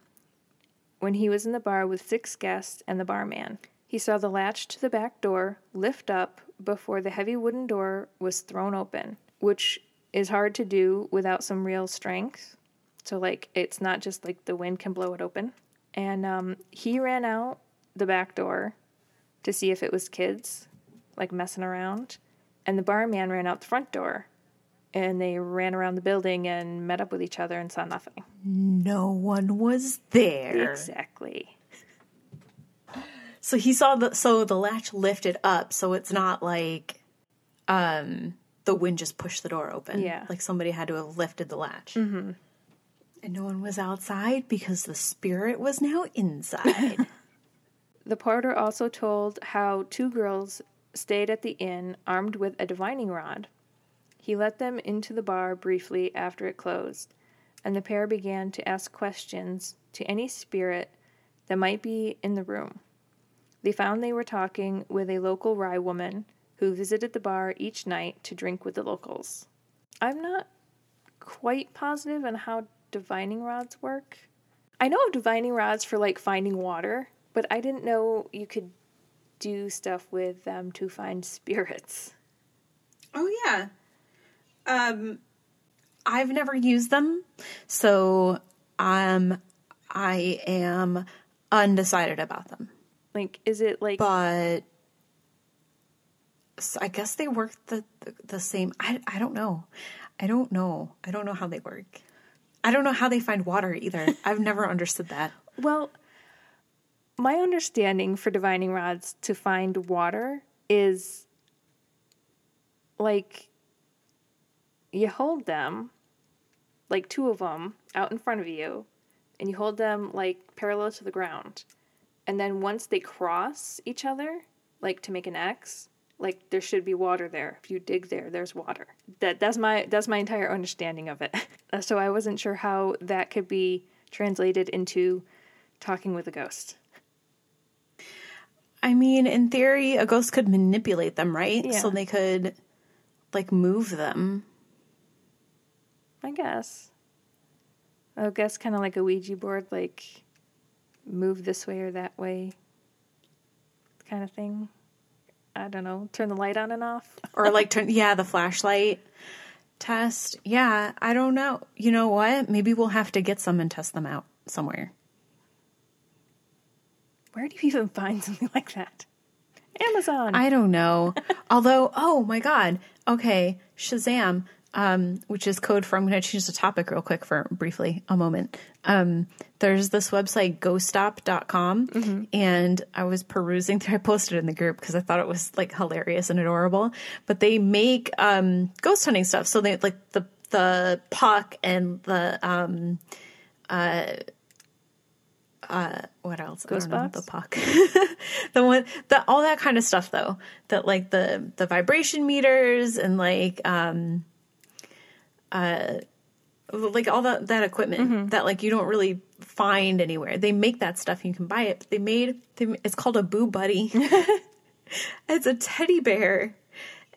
when he was in the bar with six guests and the barman. He saw the latch to the back door lift up before the heavy wooden door was thrown open, which is hard to do without some real strength. So, like, it's not just like the wind can blow it open. And um, he ran out the back door to see if it was kids, like messing around. And the barman ran out the front door. And they ran around the building and met up with each other and saw nothing. No one was there. Exactly. So he saw the so the latch lifted up, so it's not like um the wind just pushed the door open. Yeah. Like somebody had to have lifted the latch. Mm-hmm. And no one was outside because the spirit was now inside. The porter also told how two girls stayed at the inn armed with a divining rod. He let them into the bar briefly after it closed, and the pair began to ask questions to any spirit that might be in the room. They found they were talking with a local rye woman who visited the bar each night to drink with the locals. I'm not quite positive on how divining rods work. I know of divining rods for like finding water, but I didn't know you could do stuff with them to find spirits. oh yeah. Um I've never used them, so um I am undecided about them. Like, is it like but so I guess they work the, the the same. I I don't know. I don't know. I don't know how they work. I don't know how they find water either. I've never understood that. Well, my understanding for divining rods to find water is like you hold them, like two of them, out in front of you, and you hold them like parallel to the ground. And then once they cross each other, like to make an X, like there should be water there. If you dig there, there's water. That that's my that's my entire understanding of it. Uh, so I wasn't sure how that could be translated into talking with a ghost. I mean, in theory, a ghost could manipulate them, right? Yeah. So they could like move them. I guess. I guess kind of like a Ouija board, like move this way or that way, kind of thing. I don't know. Turn the light on and off. Or like turn yeah, the flashlight test. Yeah, I don't know. You know what? Maybe we'll have to get some and test them out somewhere. Where do you even find something like that? Amazon. I don't know. Although, oh my god. Okay, Shazam, um, which is code for I'm going to change the topic real quick for briefly a moment. Um, there's this website ghoststop.com and I was perusing through I posted it in the group because I thought it was like hilarious and adorable. But they make um ghost hunting stuff. So they like the the puck and the um what else? Ghost know, the puck. the one the all that kind of stuff though. That like the the vibration meters and like um uh like all that that equipment mm-hmm. that like you don't really find anywhere. They make that stuff. And you can buy it. But they made they, it's called a Boo Buddy. it's a teddy bear.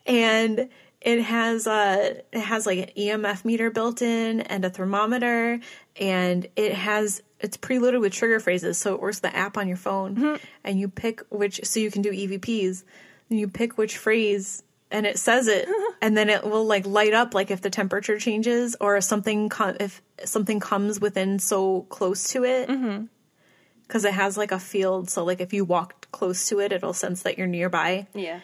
And it has a it has like an EMF meter built in and a thermometer. And it has it's preloaded with trigger phrases so it works the app on your phone. Mm-hmm. And you pick which so you can do EVPs and you pick which phrase and it says it and then it will like light up like if the temperature changes or if something com- if something comes within so close to it mm-hmm. because it has like a field so like if you walk close to it it'll sense that you're nearby yeah.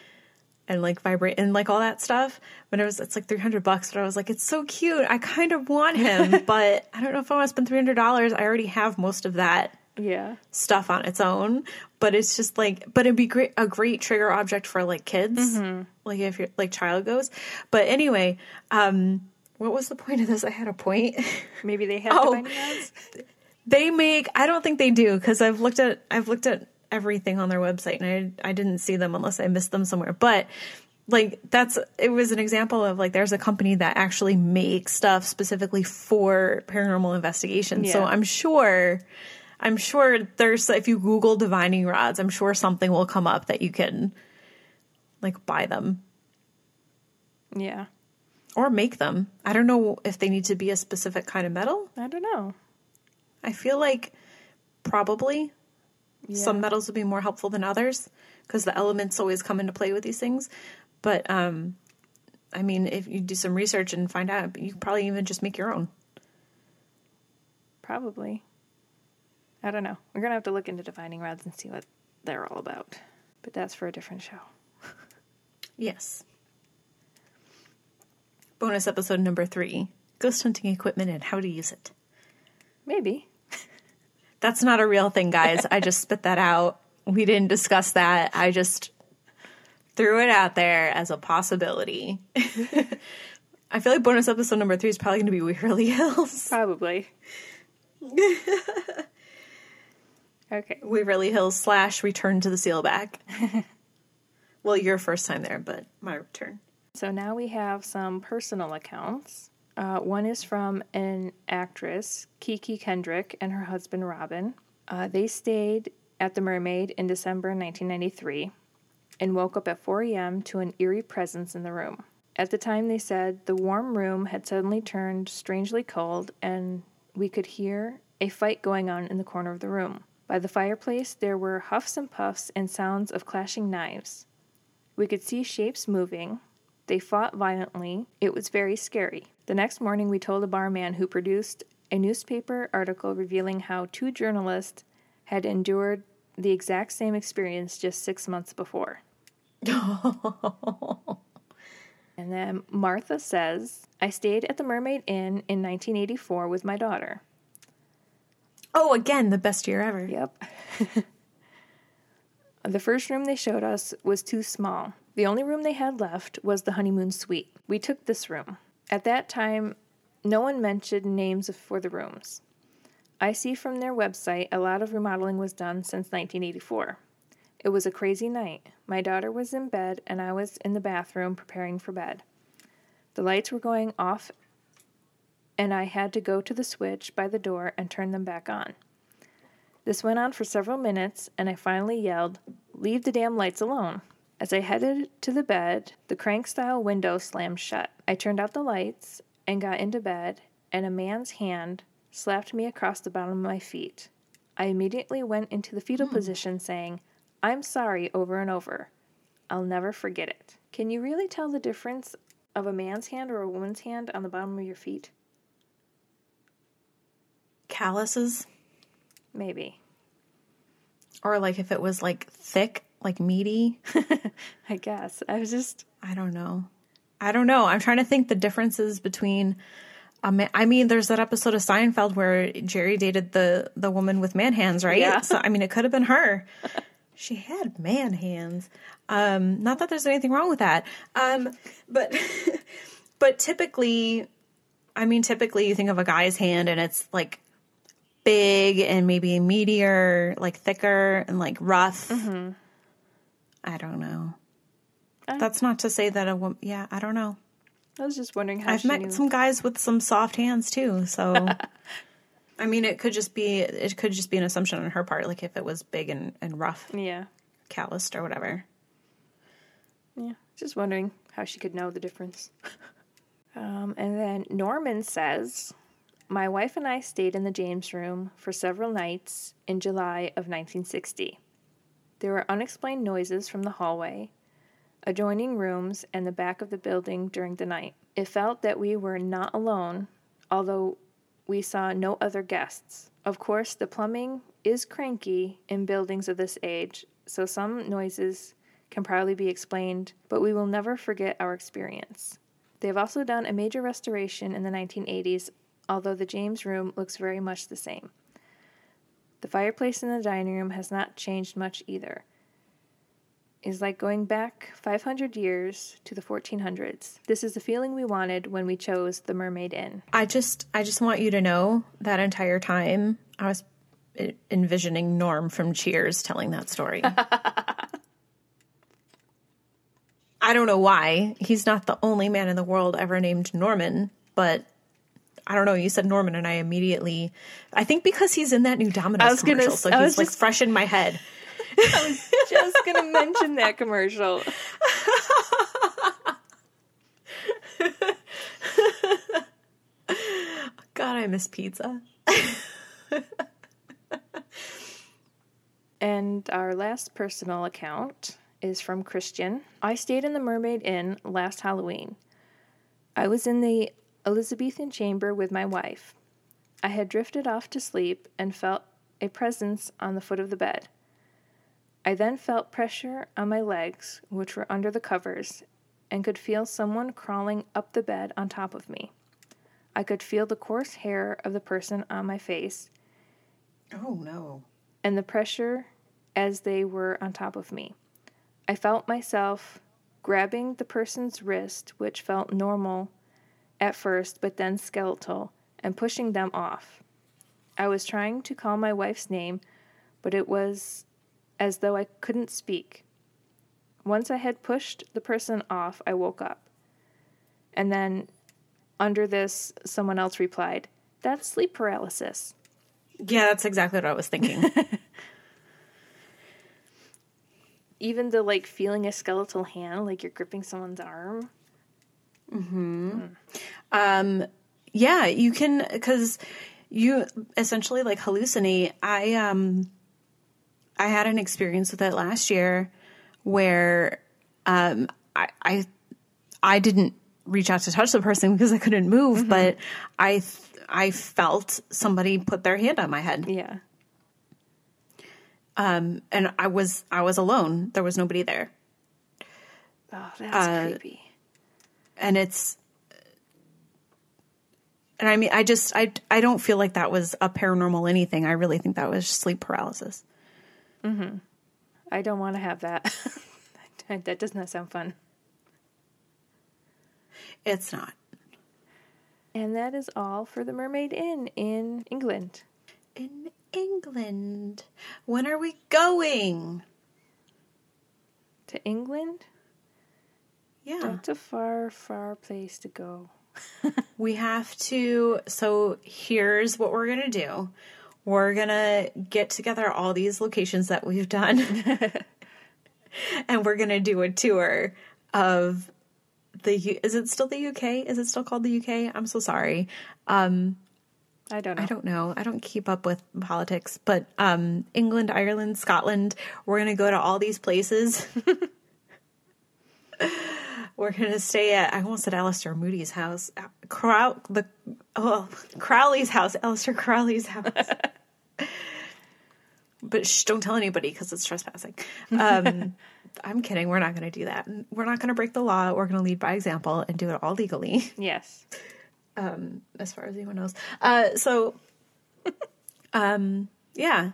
and like vibrate and like all that stuff. But it was it's like three hundred bucks. But I was like, it's so cute. I kind of want him, but I don't know if I want to spend three hundred dollars. I already have most of that Yeah. stuff on its own. But it's just like, but it'd be great a great trigger object for like kids, like if you're like child goes. But anyway, um, what was the point of this? I had a point. Maybe they had Oh. they make i don't think they do because i've looked at i've looked at everything on their website and i i didn't see them unless i missed them somewhere but like that's it was an example of like there's a company that actually makes stuff specifically for paranormal investigation so i'm sure i'm sure there's if you google divining rods i'm sure something will come up that you can like buy them Yeah. or make them i don't know if they need to be a specific kind of metal I don't know. I feel like probably Yeah. some metals would be more helpful than others because the elements always come into play with these things. But um, I mean, if you do some research and find out, you could probably even just make your own. Probably. I don't know. We're gonna have to look into divining rods and see what they're all about. But that's for a different show. Yes. Bonus episode number three: ghost hunting equipment and how to use it. Maybe. That's not a real thing, guys. I just spit that out. We didn't discuss that. I just threw it out there as a possibility. I feel like bonus episode number three is probably going to be Waverly Hills. Probably. Okay. Waverly Hills slash Return to the Seelbach. well, your first time there, but my return. So now we have some personal accounts. Uh, one is from an actress, Kiki Kendrick, and her husband Robin. Uh, they stayed at the Mermaid in December 1993 and woke up at 4 a.m. to an eerie presence in the room. At the time, they said the warm room had suddenly turned strangely cold and we could hear a fight going on in the corner of the room. By the fireplace, there were huffs and puffs and sounds of clashing knives. We could see shapes moving. They fought violently. It was very scary. The next morning, we told a barman who produced a newspaper article revealing how two journalists had endured the exact same experience just six months before. and then Martha says, I stayed at the Mermaid Inn in 1984 with my daughter. Oh, again, the best year ever. Yep. the first room they showed us was too small. The only room they had left was the honeymoon suite. We took this room. At that time, no one mentioned names for the rooms. I see from their website a lot of remodeling was done since 1984. It was a crazy night. My daughter was in bed and I was in the bathroom preparing for bed. The lights were going off and I had to go to the switch by the door and turn them back on. This went on for several minutes, and I finally yelled, Leave the damn lights alone. As I headed to the bed, the crank style window slammed shut. I turned out the lights and got into bed, and a man's hand slapped me across the bottom of my feet. I immediately went into the fetal hmm. position, saying, I'm sorry, over and over. I'll never forget it. Can you really tell the difference of a man's hand or a woman's hand on the bottom of your feet? Calluses. Maybe. Or like if it was like thick, like meaty. I guess. I was just. I don't know. I don't know. I'm trying to think the differences between. Man, I mean, there's that episode of Seinfeld where Jerry dated the the woman with man hands, right? Yeah. So I mean, it could have been her. She had man hands. Um, not that there's anything wrong with that. Um, but but typically, I mean, typically you think of a guy's hand and it's like big and maybe meatier, like thicker and like rough. I don't know. Uh. That's not to say that a woman. Yeah, I don't know. I was just wondering how I've met knew. some guys with some soft hands too. So, I mean, it could just be it could just be an assumption on her part, like if it was big and, and rough, Yeah. calloused or whatever. Yeah. Just wondering how she could know the difference. um, and then Norman says, My wife and I stayed in the James room for several nights in July of 1960. There were unexplained noises from the hallway, adjoining rooms, and the back of the building during the night. It felt that we were not alone, although we saw no other guests. Of course, the plumbing is cranky in buildings of this age, so some noises can probably be explained, but we will never forget our experience. They have also done a major restoration in the 1980s, although the James room looks very much the same. The fireplace in the dining room has not changed much either. It is like going back 500 years to the 1400s. This is the feeling we wanted when we chose the Mermaid Inn. I just I just want you to know that entire time I was envisioning Norm from Cheers telling that story. I don't know why. He's not the only man in the world ever named Norman, but I don't know. You said Norman, and I immediately, I think because he's in that new Domino's I was gonna commercial, so I he's like just- fresh in my head. I was just gonna mention that commercial. God, I miss pizza. And our last personal account is from Christian. I stayed in the Mermaid Inn last Halloween. I was in the Elizabethan chamber with my wife. I had drifted off to sleep and felt a presence on the foot of the bed. I then felt pressure on my legs, which were under the covers, and could feel someone crawling up the bed on top of me. I could feel the coarse hair of the person on my face Oh no. and the pressure as they were on top of me. I felt myself grabbing the person's wrist, which felt normal at first, but then skeletal, and pushing them off. I was trying to call my wife's name, but it was as though I couldn't speak. Once I had pushed the person off, I woke up. And then, under this, someone else replied, That's sleep paralysis. Yeah, that's exactly what I was thinking. even the like feeling a skeletal hand, like you're gripping someone's arm. Yeah, you can because you essentially like hallucinate. I um I had an experience with it last year where um I I I didn't reach out to touch the person because I couldn't move, but I th- I felt somebody put their hand on my head. Yeah. Um and I was I was alone. There was nobody there. Oh, that's creepy. And it's and I mean I just I I don't feel like that was a paranormal anything. I really think that was sleep paralysis. Hmm. I don't want to have that. that does not sound fun. It's not. And that is all for the Mermaid Inn in England. In England. When are we going? To England? Yeah. That's a far, far place to go. We have to so here's what we're going to do. We're going to get together all these locations that we've done. and we're going to do a tour of the U- is it still the UK? Is it still called the UK? I'm so sorry. I don't know. I don't know. I don't keep up with politics, but um, England, Ireland, Scotland. We're gonna go to all these places. we're gonna stay at. I almost said Alistair Moody's house. Crow the oh Crowley's house. Aleister Crowley's house. but shh, don't tell anybody because it's trespassing. Um, I'm kidding. We're not gonna do that. We're not gonna break the law. We're gonna lead by example and do it all legally Yes. um, as far as anyone knows. Uh, so, um, yeah.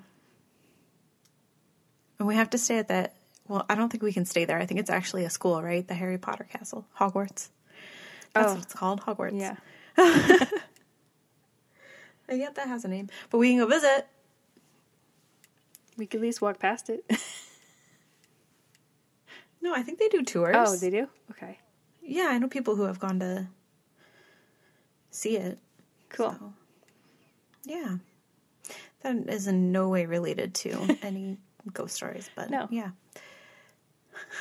And we have to stay at that. Well, I don't think we can stay there. I think it's actually a school, right? The Harry Potter castle, Hogwarts. That's Oh. what it's called, Hogwarts. Yeah. I get that has a name, but we can go visit. We could at least walk past it. No, I think they do tours. oh, they do? Okay. yeah, I know people who have gone to see it. Cool. So, yeah. That is in no way related to any ghost stories, but No. yeah.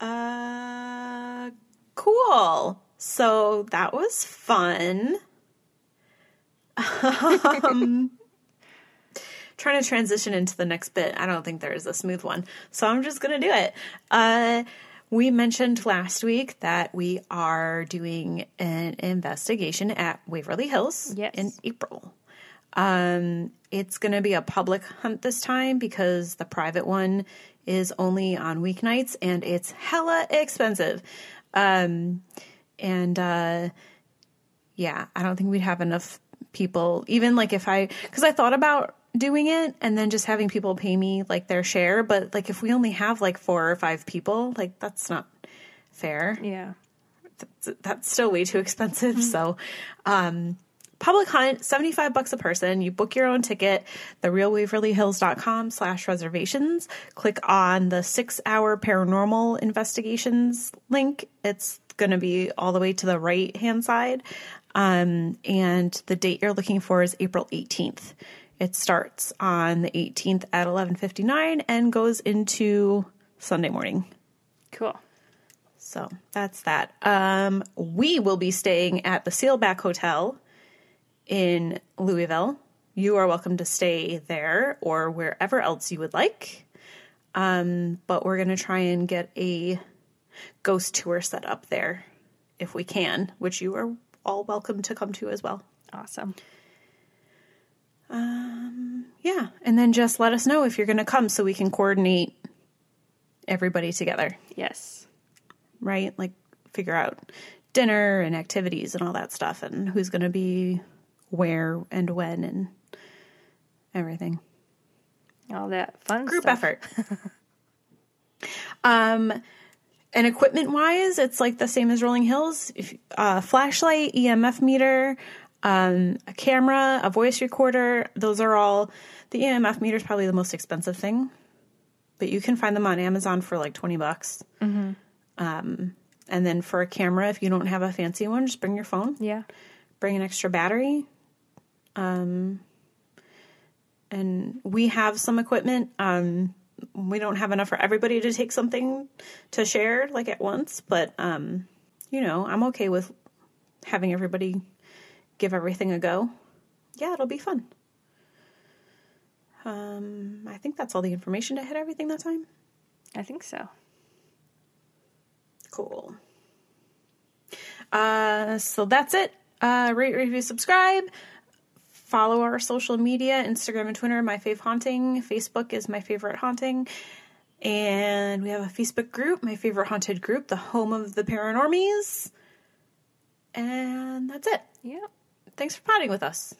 uh cool. So that was fun. um, trying to transition into the next bit. I don't think there is a smooth one. So I'm just going to do it. Uh we mentioned last week that we are doing an investigation at Waverly Hills Yes. in April. Um, it's going to be a public hunt this time because the private one is only on weeknights and it's hella expensive. Um, and uh, yeah, I don't think we'd have enough people, even like if I, because I thought about doing it and then just having people pay me like their share. But like if we only have like four or five people, like that's not fair. Yeah. That's, that's still way too expensive. So, um, public hunt 75 bucks a person you book your own ticket therealwaverlyhills.com slash reservations click on the six hour paranormal investigations link it's going to be all the way to the right hand side um, and the date you're looking for is april 18th it starts on the 18th at 11:59 and goes into Sunday morning. Cool. So that's that. Um, we will be staying at the Seelbach Hotel in Louisville. You are welcome to stay there or wherever else you would like. Um, but we're going to try and get a ghost tour set up there if we can, which you are all welcome to come to as well. Awesome. Um, yeah, and then just let us know if you're going to come so we can coordinate everybody together, Yes. right? Like figure out dinner and activities and all that stuff and who's going to be where and when and everything. All that fun Group stuff. effort. um and equipment wise, it's like the same as Rolling Hills. If uh, flashlight, EMF meter, um, a camera, a voice recorder. Those are all. The EMF meter is probably the most expensive thing, but you can find them on Amazon for like twenty bucks. Um, and then for a camera, if you don't have a fancy one, just bring your phone. Yeah. Bring an extra battery. Um, and we have some equipment. Um, we don't have enough for everybody to take something to share like at once, but um, you know, I'm okay with having everybody give everything a go. Yeah, it'll be fun. Um, I think that's all the information to hit everything that time. I think so. Cool. Uh, so that's it. Uh, rate, review, subscribe. Follow our social media Instagram and Twitter, My Fave Haunting. Facebook is My Favorite Haunting. And we have a Facebook group, My Favorite Haunted Group, the home of the paranormies. And that's it. Yeah. Thanks for potting with us.